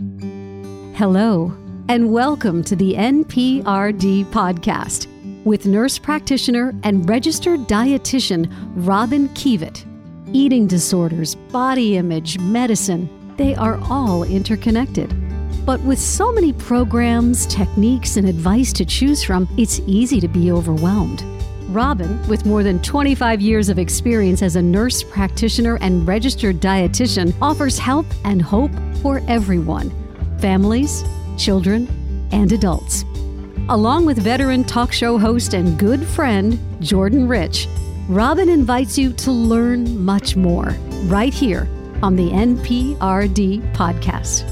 Hello, and welcome to the NPRD podcast with nurse practitioner and registered dietitian Robyn Kievit. Eating disorders, body image, medicine, they are all interconnected. But with so many programs, techniques, and advice to choose from, it's easy to be overwhelmed. Robyn, with more than 25 years of experience as a nurse practitioner and registered dietitian, offers help and hope for everyone families, children, and adults. Along with veteran talk show host and good friend Jordan Rich, Robyn invites you to learn much more right here on the NPRD podcast.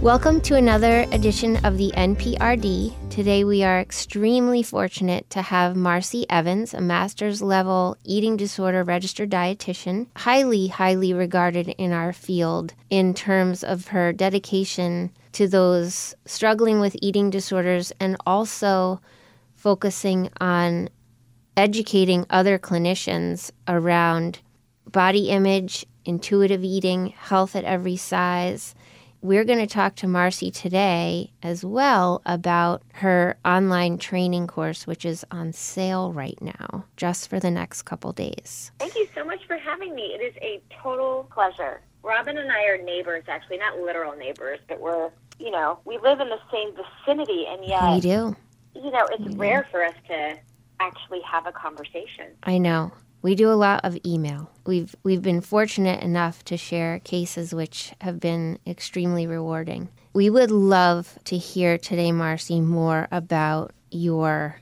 Welcome to another edition of the NPRD. Today we are extremely fortunate to have Marci Evans, a master's level eating disorder registered dietitian, highly, highly regarded in our field in terms of her dedication to those struggling with eating disorders and also focusing on educating other clinicians around body image, intuitive eating, health at every size. We're going to talk to Marci today as well about her online training course, which is on sale right now, just for the next couple days. Thank you so much for having me. It is a total pleasure. Robyn and I are neighbors, actually, not literal neighbors, but we're, you know, we live in the same vicinity, and yet we do. You know, it's rare for us to actually have a conversation. I know. We do a lot of email. We've we've been fortunate enough to share cases which have been extremely rewarding. We would love to hear today, Marci, more about your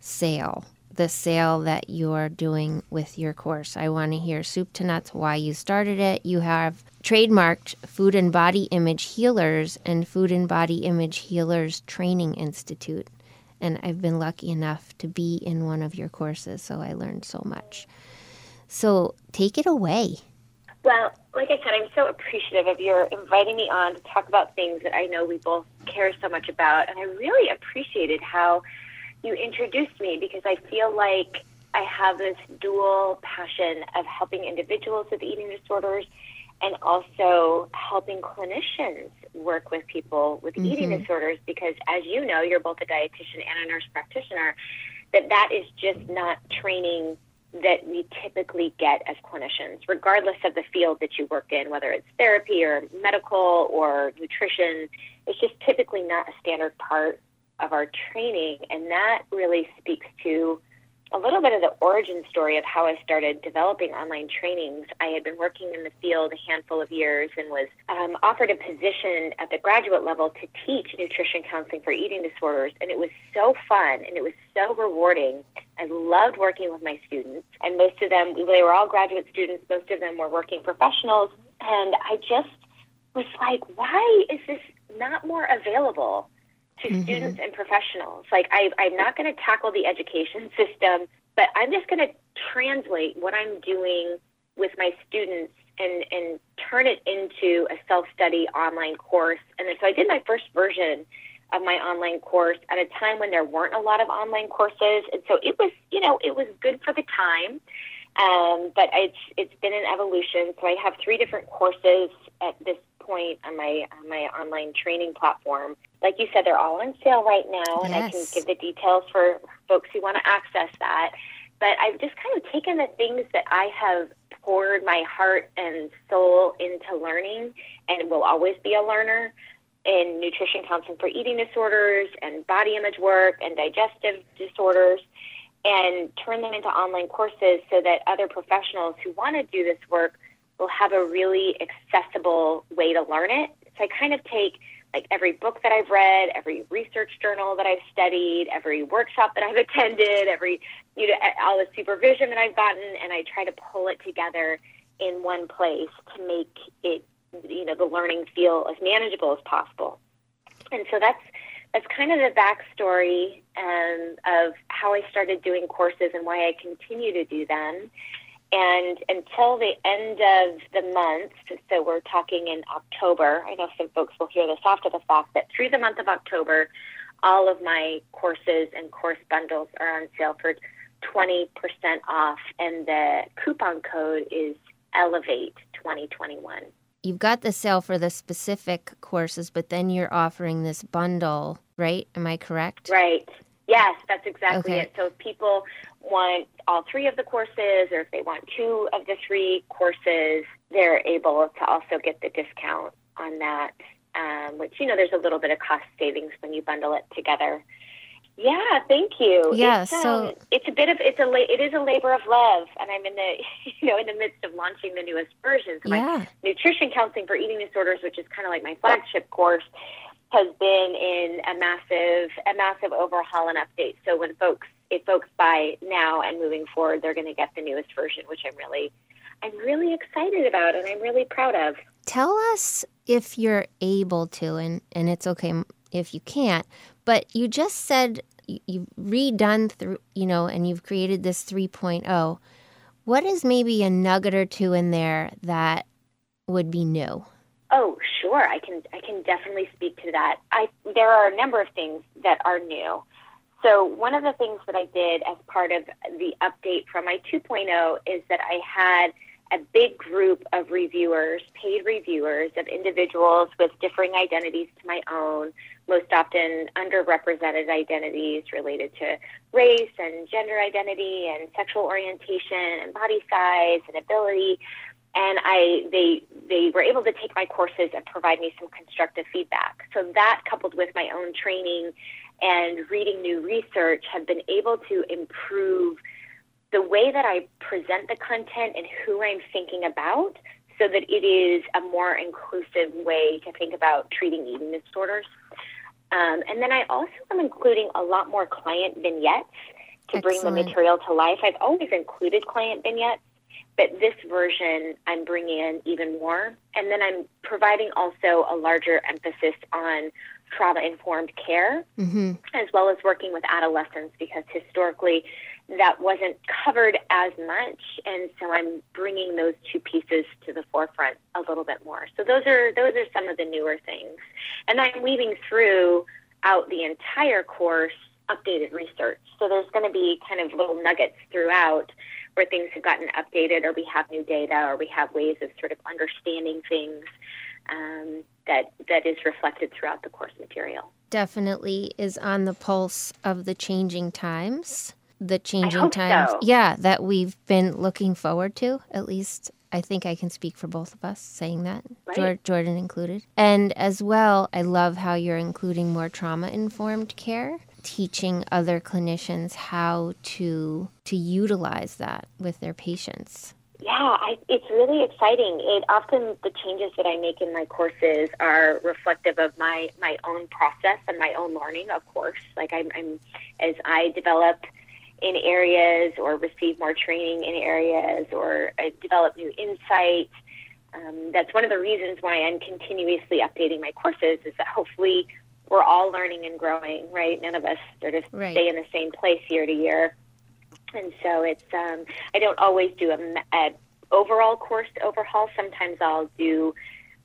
sale the sale that you're doing with your course. I want to hear soup to nuts why you started it. You have trademarked Food and Body Image Healers and Food and Body Image Healers Training Institute. And I've been lucky enough to be in one of your courses, so I learned so much. So take it away. Well, like I said, I'm so appreciative of your inviting me on to talk about things that I know we both care so much about. And I really appreciated how you introduced me because I feel like I have this dual passion of helping individuals with eating disorders and also helping clinicians work with people with mm-hmm. eating disorders because as you know you're both a dietitian and a nurse practitioner that that is just not training that we typically get as clinicians regardless of the field that you work in whether it's therapy or medical or nutrition it's just typically not a standard part of our training, and that really speaks to a little bit of the origin story of how I started developing online trainings. I had been working in the field a handful of years and was um, offered a position at the graduate level to teach nutrition counseling for eating disorders. And it was so fun and it was so rewarding. I loved working with my students, and most of them, they were all graduate students, most of them were working professionals. And I just was like, why is this not more available? To mm-hmm. students and professionals. Like I, I'm not going to tackle the education system, but I'm just going to translate what I'm doing with my students and and turn it into a self-study online course. And then, so I did my first version of my online course at a time when there weren't a lot of online courses, and so it was, you know, it was good for the time. Um, but it's it's been an evolution. So I have three different courses at this point on my on my online training platform. Like you said, they're all on sale right now, and I can give the details for folks who want to access that. But I've just kind of taken the things that I have poured my heart and soul into learning, and will always be a learner in nutrition counseling for eating disorders and body image work and digestive disorders and turn them into online courses so that other professionals who want to do this work will have a really accessible way to learn it. So I kind of take like every book that I've read, every research journal that I've studied, every workshop that I've attended, every you know all the supervision that I've gotten, and I try to pull it together in one place to make it you know the learning feel as manageable as possible. And so that's that's kind of the backstory um, of how I started doing courses and why I continue to do them. And until the end of the month, so we're talking in October, I know some folks will hear this after the fact, but through the month of October, all of my courses and course bundles are on sale for 20% off, and the coupon code is Elevate 2021. you've got the sale for the specific courses, but then you're offering this bundle, right? Am I correct? Right. Yes, that's exactly Okay. it. So if people want all three of the courses or if they want two of the three courses, they're able to also get the discount on that, um, which, you know, there's a little bit of cost savings when you bundle it together. Yeah, thank you. Yeah, it's, so- um, it's a bit of it's a la- it is a labor of love, and I'm in the you know in the midst of launching the newest version. So my nutrition counseling for eating disorders, which is kind of like my flagship course, has been in a massive a massive overhaul and update. So when folks if folks buy now and moving forward, they're going to get the newest version, which I'm really I'm really excited about and I'm really proud of. Tell us if you're able to, and, and it's okay if you can't, but you just said you've redone through, you know, and you've created this 3.0. What is maybe a nugget or two in there that would be new? Oh, sure. I can I can definitely speak to that. I there are a number of things that are new. So one of the things that I did as part of the update from my 2.0 is that I had a big group of reviewers, paid reviewers of individuals with differing identities to my own, most often underrepresented identities related to race and gender identity and sexual orientation and body size and ability and I they they were able to take my courses and provide me some constructive feedback. So that coupled with my own training and reading new research have been able to improve the way that I present the content and who I'm thinking about so that it is a more inclusive way to think about treating eating disorders. Um, and then I also am including a lot more client vignettes to bring the material to life. I've always included client vignettes, but this version I'm bringing in even more. And then I'm providing also a larger emphasis on trauma informed care Mm-hmm. as well as working with adolescents because historically that wasn't covered as much and so I'm bringing those two pieces to the forefront a little bit more. So those are those are some of the newer things. And I'm weaving through out the entire course updated research. So there's going to be kind of little nuggets throughout where things have gotten updated or we have new data or we have ways of sort of understanding things um, that that is reflected throughout the course material. Definitely is on the pulse of the changing times. The changing times. so. Yeah, that we've been looking forward to. At least I think I can speak for both of us saying that, Right. Jordan included. And as well, I love how you're including more trauma informed care, teaching other clinicians how to to utilize that with their patients. Yeah, I, it's really exciting. It often the changes that I make in my courses are reflective of my my own process and my own learning. Of course, like I'm, I'm as I develop in areas or receive more training in areas or I develop new insights. Um, that's one of the reasons why I'm continuously updating my courses. Is that hopefully we're all learning and growing, right? None of us sort of Right. stay in the same place year to year. And so it's um, I don't always do a, a overall course overhaul. Sometimes I'll do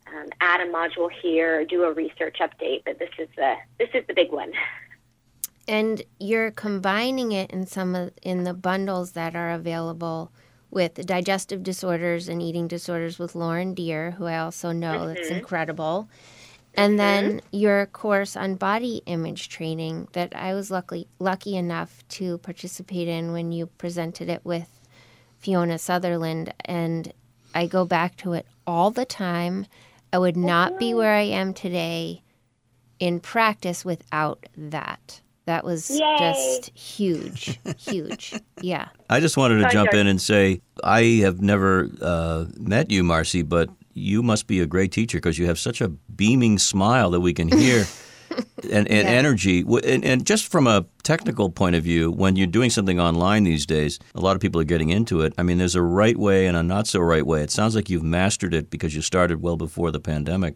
um, add a module here, or do a research update, but this is the this is the big one. and you're combining it in some of in the bundles that are available with digestive disorders and eating disorders with Lauren Deer, who I also know that's incredible. And then your course on body image training that I was lucky lucky enough to participate in when you presented it with Fiona Sutherland and I go back to it all the time. I would not be where I am today in practice without that. That was Yay. just huge, huge. Yeah. I just wanted to Sorry, jump George. in and say I have never uh, met you, Marci, but you must be a great teacher because you have such a beaming smile that we can hear. And, and Yeah. energy, and, and just from a technical point of view, when you're doing something online these days, a lot of people are getting into it. I mean, there's a right way and a not so right way. It sounds like you've mastered it because you started well before the pandemic.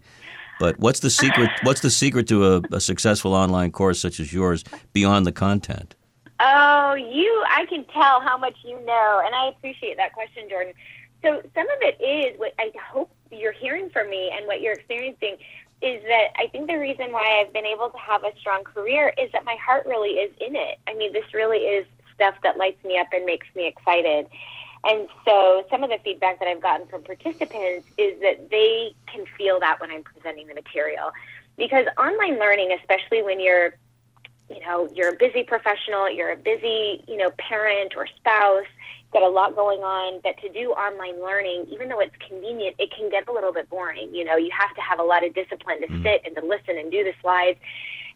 But what's the secret? What's the secret to a, a successful online course such as yours beyond the content? Oh, you, I can tell how much you know, and I appreciate that question, Jordan. So, some of it is what I hope you're hearing from me and what you're experiencing is that I think the reason why I've been able to have a strong career is that my heart really is in it. I mean, this really is stuff that lights me up and makes me excited. And so some of the feedback that I've gotten from participants is that they can feel that when I'm presenting the material. Because online learning, especially when you're, you know, you're a busy professional, you're a busy, you know, parent or spouse, got a lot going on, that to do online learning, even though it's convenient, it can get a little bit boring. You know, you have to have a lot of discipline to mm. sit and to listen and do the slides.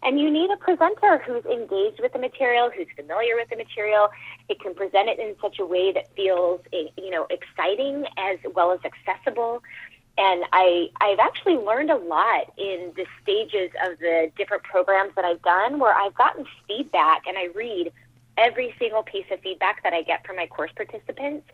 And you need a presenter who's engaged with the material, who's familiar with the material. It can present it in such a way that feels, eh, you know, exciting as well as accessible. And I, I've actually learned a lot in the stages of the different programs that I've done where I've gotten feedback and I read every single piece of feedback that I get from my course participants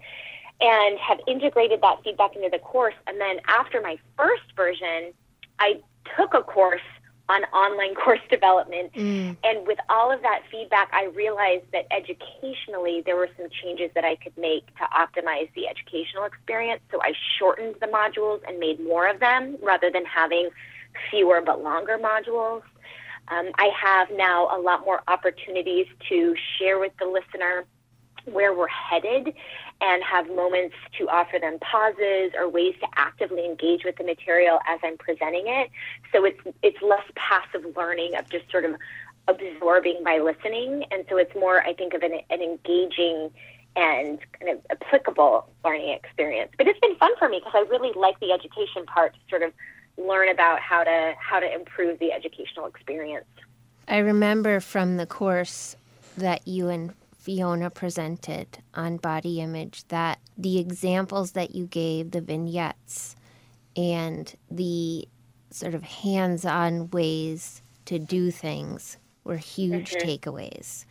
and have integrated that feedback into the course. And then after my first version, I took a course on online course development. Mm. And with all of that feedback, I realized that educationally, there were some changes that I could make to optimize the educational experience. So I shortened the modules and made more of them rather than having fewer but longer modules. Um, I have now a lot more opportunities to share with the listener where we're headed and have moments to offer them pauses or ways to actively engage with the material as I'm presenting it. So it's it's less passive learning of just sort of absorbing by listening, and so it's more I think of an, an engaging and kind of applicable learning experience. But it's been fun for me because I really like the education part to sort of learn about how to how to improve the educational experience. I remember from the course that you and Fiona presented on body image that the examples that you gave, the vignettes, and the sort of hands on ways to do things were huge mm-hmm. takeaways.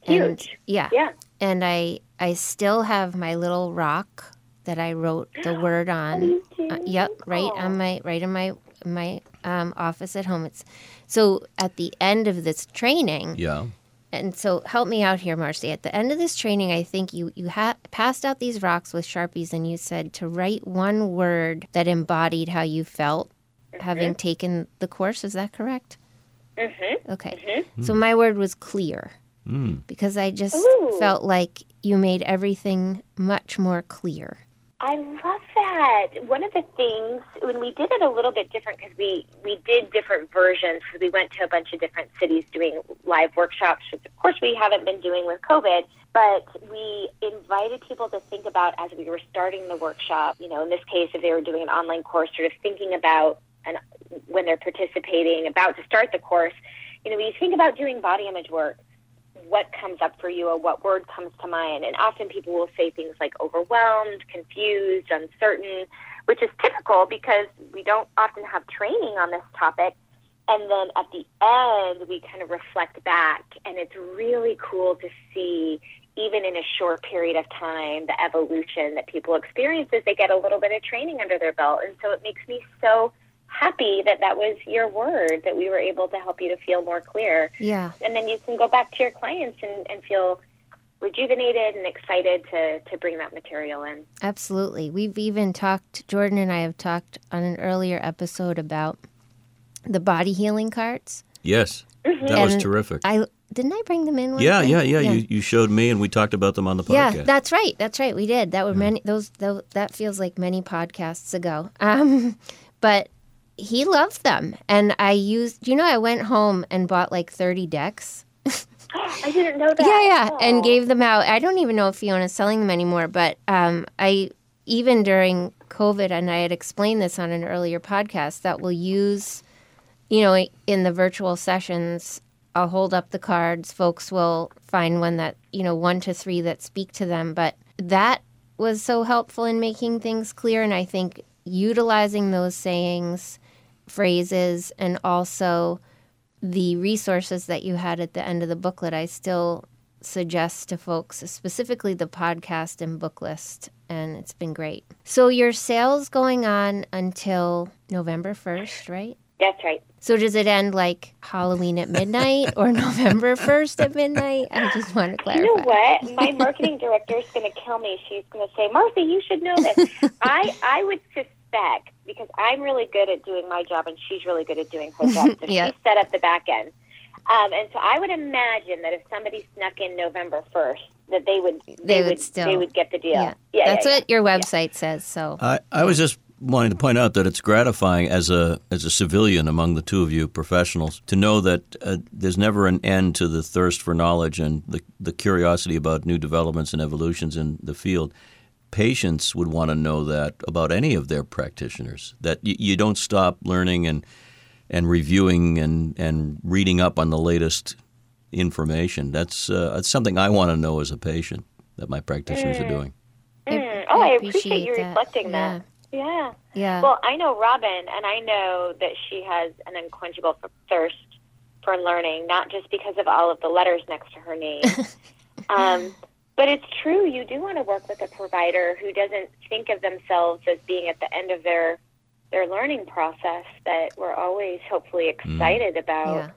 Huge. And, yeah. Yeah. And I I still have my little rock that I wrote the word on. Uh, yep, right on my right in my my um, office at home. It's so at the end of this training. Yeah and so help me out here, Marci. At the end of this training, I think you you ha- passed out these rocks with sharpies, and you said to write one word that embodied how you felt mm-hmm. having taken the course. Is that correct? Mm-hmm. Okay. Mm-hmm. So my word was clear mm. because I just Ooh. felt like you made everything much more clear. I love that. One of the things when we did it a little bit different because we we did different versions because we went to a bunch of different cities doing live workshops, which of course we haven't been doing with COVID. But we invited people to think about as we were starting the workshop. You know, in this case, if they were doing an online course, sort of thinking about and when they're participating, about to start the course. You know, when you think about doing body image work, what comes up for you or what word comes to mind. And often people will say things like overwhelmed, confused, uncertain, which is typical because we don't often have training on this topic. And then at the end, we kind of reflect back, and it's really cool to see, even in a short period of time, the evolution that people experience as they get a little bit of training under their belt. And so it makes me so happy that that was your word, that we were able to help you to feel more clear. Yeah. And then you can go back to your clients and, and feel rejuvenated and excited to, to bring that material in. Absolutely. We've even talked, Jordan and I have talked on an earlier episode about the body healing carts. Yes. Mm-hmm. That and was terrific. I didn't I bring them in? Yeah, yeah, yeah, yeah, You you showed me, and we talked about them on the podcast. Yeah, that's right. That's right. We did. That were yeah. many. Those, those. That feels like many podcasts ago. Um, but he loved them. And I used, you know, I went home and bought like 30 decks. I didn't know that. Yeah, yeah, oh. and gave them out. I don't even know if Fiona's selling them anymore, but um, I even during COVID, and I had explained this on an earlier podcast that we'll use, you know, in the virtual sessions. I'll hold up the cards. Folks will find one that you know, one to three that speak to them. But that was so helpful in making things clear, and I think utilizing those sayings phrases and also the resources that you had at the end of the booklet, I still suggest to folks, specifically the podcast and book list, and it's been great. So your sales going on until November 1st, right? That's right. So does it end like Halloween at midnight or November 1st at midnight? I just want to clarify. You know what? My marketing director is going to kill me. She's going to say, Marci, you should know this. I, I would suspect because I'm really good at doing my job and she's really good at doing her job. So yeah. she set up the back end. Um, and so I would imagine that if somebody snuck in November 1st, that they would They would would still- they would get the deal. Yeah, yeah that's yeah, what your website says. So I, I was just wanting to point out that it's gratifying as a as a civilian among the two of you professionals to know that uh, there's never an end to the thirst for knowledge and the the curiosity about new developments and evolutions in the field. Patients would want to know that about any of their practitioners. That you, you don't stop learning and and reviewing and and reading up on the latest information. That's uh, that's something I want to know as a patient that my practitioners are doing. Mm. Oh, I appreciate, appreciate you reflecting Yeah. that. Yeah. yeah, Well, I know Robyn, and I know that she has an unquenchable thirst for learning, not just because of all of the letters next to her name. um, but it's true, you do want to work with a provider who doesn't think of themselves as being at the end of their their learning process. That we're always hopefully excited about yeah.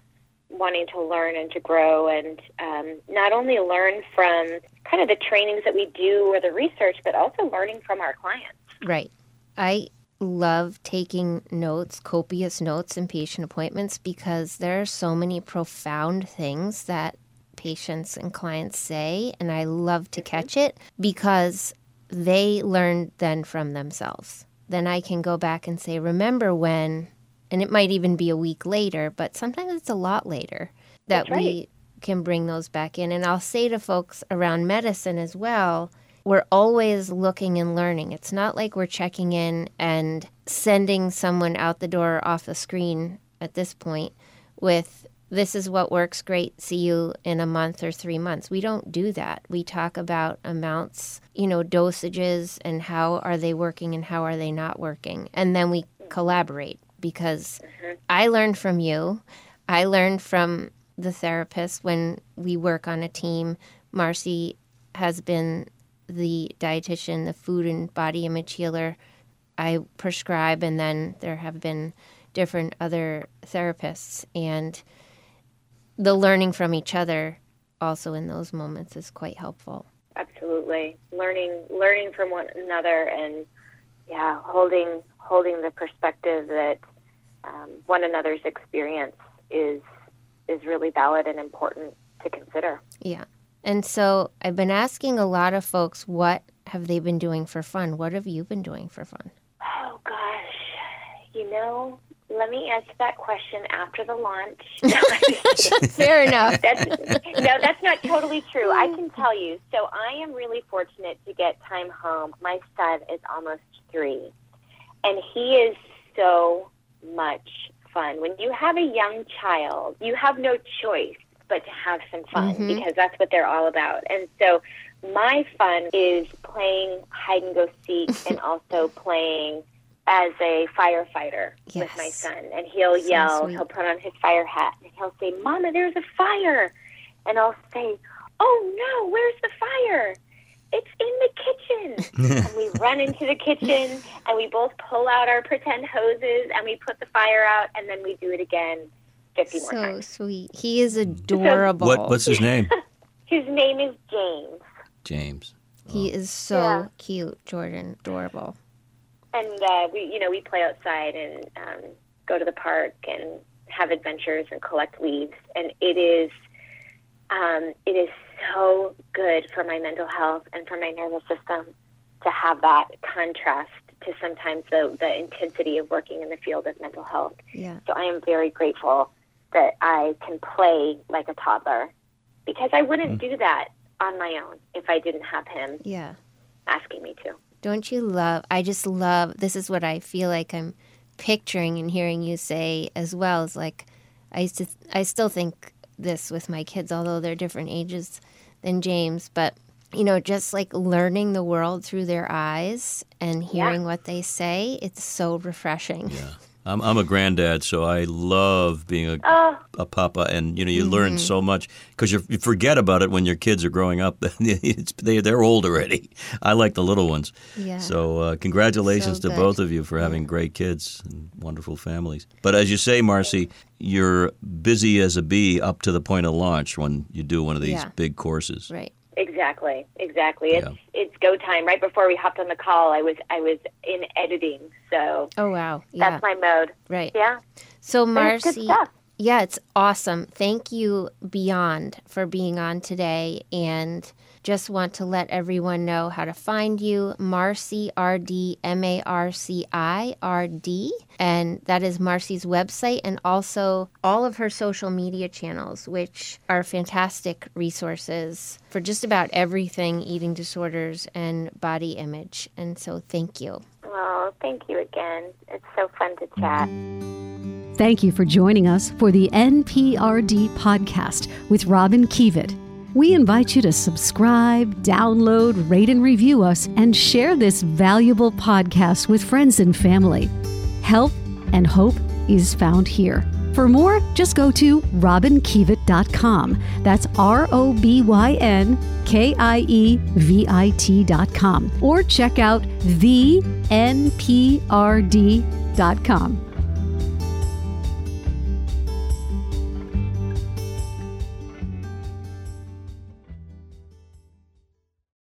wanting to learn and to grow, and um, not only learn from kind of the trainings that we do or the research, but also learning from our clients. Right. I love taking notes, copious notes in patient appointments because there are so many profound things that patients and clients say, and I love to catch it because they learn then from themselves. Then I can go back and say, remember when, and it might even be a week later, but sometimes it's a lot later that right. we can bring those back in. And I'll say to folks around medicine as well, we're always looking and learning. It's not like we're checking in and sending someone out the door off the screen at this point with this is what works great. See you in a month or three months. We don't do that. We talk about amounts, you know, dosages and how are they working and how are they not working. And then we collaborate because mm-hmm. I learned from you. I learned from the therapist when we work on a team. Marci has been the dietitian, the food and body image healer. I prescribe, and then there have been different other therapists, and the learning from each other also in those moments is quite helpful. absolutely learning learning from one another and yeah holding holding the perspective that um, one another's experience is is really valid and important to consider Yeah. And so I've been asking a lot of folks what have they been doing for fun? What have you been doing for fun? oh gosh you know let me answer that question after the launch. Fair enough. that's no that's not totally true. I can tell you. So i am really fortunate to get time home. My son is almost three and he is so much fun. When you have a young child you have no choice but to have some fun Mhm. because that's what they're all about. And so my fun is playing hide and go seek and also playing as a firefighter with my son and he'll So yell sweet. he'll put on his fire hat and he'll say mama there's a fire and i'll say oh no where's the fire it's in the kitchen and we run into the kitchen and we both pull out our pretend hoses and we put the fire out and then we do it again 50 more So times sweet. He is adorable. What what's his name? his name is james James. he oh. is so Yeah. cute, Jordan. Adorable. And uh, we you know we play outside and um, go to the park and have adventures and collect leaves and it is um, it is so good for my mental health and for my nervous system to have that contrast to sometimes the, the intensity of working in the field of mental health Yeah. so i am very grateful that i can play like a toddler because i wouldn't do that on my own if i didn't have him Yeah. asking me to Don't you love? I just love. This is what I feel like I'm picturing and hearing you say as well. Is like, I used to, I still think this with my kids, although they're different ages than James. But you know, just like learning the world through their eyes and hearing what they say, it's so refreshing. Yeah. I'm, I'm a granddad, so I love being a, oh a papa, and you know you learn so much because you forget about it when your kids are growing up. they they're old already. I like the little ones. Yeah. So uh, congratulations So to both of you for having great kids and wonderful families. But as you say, Marci, you're busy as a bee up to the point of launch when you do one of these Yeah. big courses. Right. Exactly, exactly. It's Yeah. it's go time. Right before we hopped on the call, I was I was in editing, so Oh wow. Yeah. that's my mode. right. Yeah, So But it's good Marci, stuff. Yeah, it's awesome. Thank you beyond for being on today and just want to let everyone know how to find you. Marci RD, M A R C I R D. And that is Marci's website and also all of her social media channels, which are fantastic resources for just about everything eating disorders and body image. And so thank you. Oh, thank you again. It's so fun to chat. Thank you for joining us for the NPRD podcast with Robyn Kievit. We invite you to subscribe, download, rate, and review us, and share this valuable podcast with friends and family. Help and hope is found here. For more, just go to robinkievit.com. That's R O B Y N K I E V I T.com. Or check out the NPRD.com.